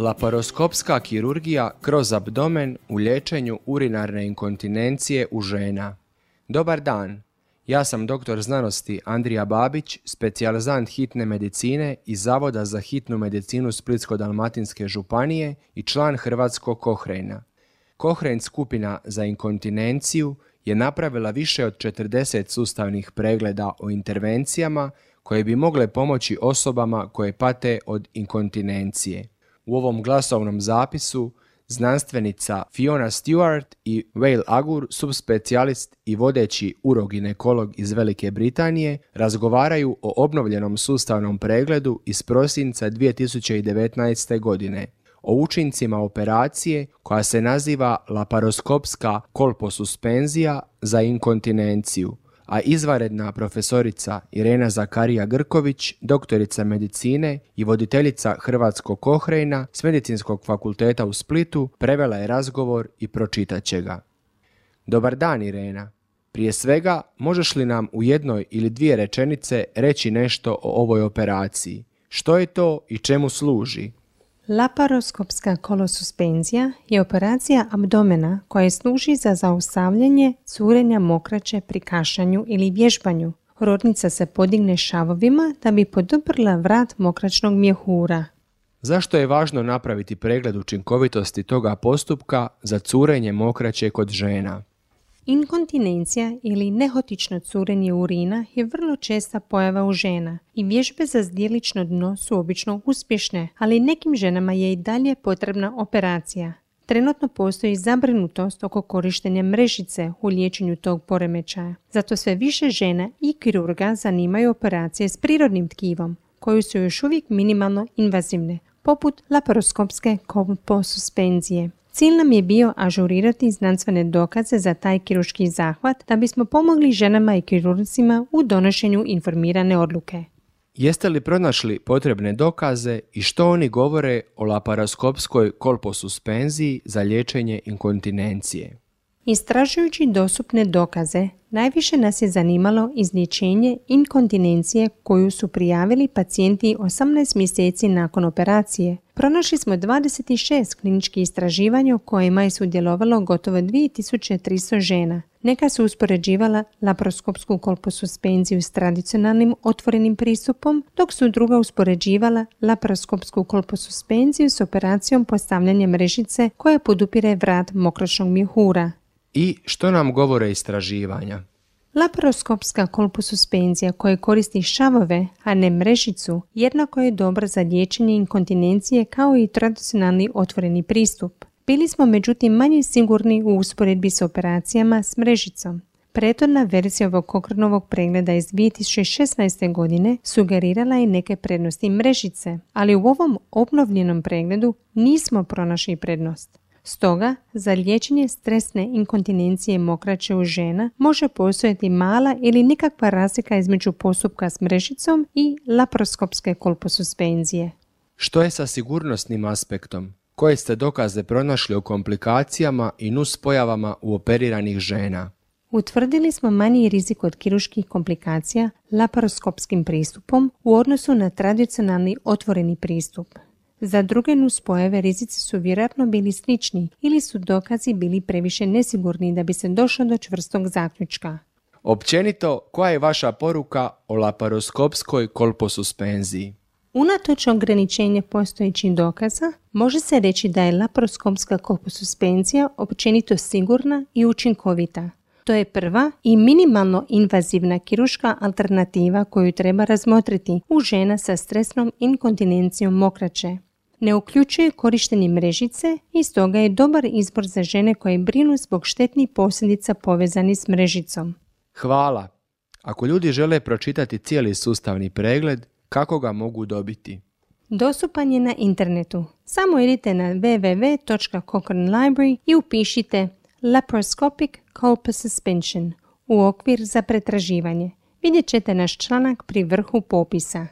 Laparoskopska kirurgija kroz abdomen u liječenju urinarne inkontinencije u žena. Dobar dan, ja sam doktor znanosti Andrija Babić, specijalizant hitne medicine iz Zavoda za hitnu medicinu Splitsko-dalmatinske županije i član Hrvatskog Kohrejna. Kohrejn skupina za inkontinenciju je napravila više od 40 sustavnih pregleda o intervencijama koje bi mogle pomoći osobama koje pate od inkontinencije. U ovom glasovnom zapisu znanstvenica Fiona Stewart i Wale Agur, subspecijalist i vodeći uroginekolog iz Velike Britanije, razgovaraju o obnovljenom sustavnom pregledu iz prosinca 2019. godine, o učincima operacije koja se naziva laparoskopska kolposuspenzija za inkontinenciju, a izvaredna profesorica Irena Zakarija Grković, doktorica medicine i voditeljica Hrvatskog Kohrejna s Medicinskog fakulteta u Splitu, prevela je razgovor i pročitat će ga. Dobar dan Irena. Prije svega, možeš li nam u jednoj ili dvije rečenice reći nešto o ovoj operaciji? Što je to i čemu služi? Laparoskopska kolosuspenzija je operacija abdomena koja služi za zaustavljanje curenja mokraće pri kašanju ili vježbanju. Rodnica se podigne šavovima da bi poduprla vrat mokračnog mjehura. Zašto je važno napraviti pregled učinkovitosti toga postupka za curenje mokraće kod žena? Inkontinencija ili nehotično curenje urina je vrlo česta pojava u žena i vježbe za zdjelično dno su obično uspješne, ali nekim ženama je i dalje potrebna operacija. Trenutno postoji zabrinutost oko korištenja mrežice u liječenju tog poremećaja. Zato sve više žena i kirurga zanimaju operacije s prirodnim tkivom, koji su još uvijek minimalno invazivne, poput laparoskopske kolposuspenzije. Cilj nam je bio ažurirati znanstvene dokaze za taj kiruški zahvat da bismo pomogli ženama i kirurcima u donošenju informirane odluke. Jeste li pronašli potrebne dokaze i što oni govore o laparoskopskoj kolposuspenziji za liječenje inkontinencije? Istražujući dostupne dokaze, najviše nas je zanimalo izlječenje inkontinencije koju su prijavili pacijenti 18 mjeseci nakon operacije. Pronašli smo 26 kliničkih istraživanja u kojima je sudjelovalo gotovo 2300 žena. Neka su uspoređivala laparoskopsku kolposuspenziju s tradicionalnim otvorenim pristupom, dok su druga uspoređivala laparoskopsku kolposuspenziju s operacijom postavljanja mrežice koja podupire vrat mokračnog mjehura. I što nam govore istraživanja? Laparoskopska kolposuspenzija koja koristi šavove, a ne mrežicu, jednako je dobra za liječenje inkontinencije kao i tradicionalni otvoreni pristup. Bili smo međutim manje sigurni u usporedbi s operacijama s mrežicom. Prethodna verzija ovog kokrnovog pregleda iz 2016. godine sugerirala je neke prednosti mrežice, ali u ovom obnovljenom pregledu nismo pronašli prednost. Stoga, za liječenje stresne inkontinencije mokraće u žena može postojati mala ili nikakva razlika između postupka s mrežicom i laparoskopske kolposuspenzije. Što je sa sigurnosnim aspektom? Koje ste dokaze pronašli o komplikacijama i nuspojavama u operiranih žena? Utvrdili smo manji rizik od kiruških komplikacija laparoskopskim pristupom u odnosu na tradicionalni otvoreni pristup. Za druge nuspojave rizici su vjerojatno bili slični ili su dokazi bili previše nesigurni da bi se došlo do čvrstog zaključka. Općenito, koja je vaša poruka o laparoskopskoj kolposuspenziji? Unatoč ograničenje postojećih dokaza, može se reći da je laparoskopska kolposuspenzija općenito sigurna i učinkovita. To je prva i minimalno invazivna kiruška alternativa koju treba razmotriti u žena sa stresnom inkontinencijom mokraće ne uključuje korištenje mrežice i stoga je dobar izbor za žene koje brinu zbog štetnih posljedica povezani s mrežicom. Hvala. Ako ljudi žele pročitati cijeli sustavni pregled, kako ga mogu dobiti? Dostupan je na internetu. Samo idite na www.cochranelibrary i upišite laparoscopic colpus suspension u okvir za pretraživanje. Vidjet ćete naš članak pri vrhu popisa.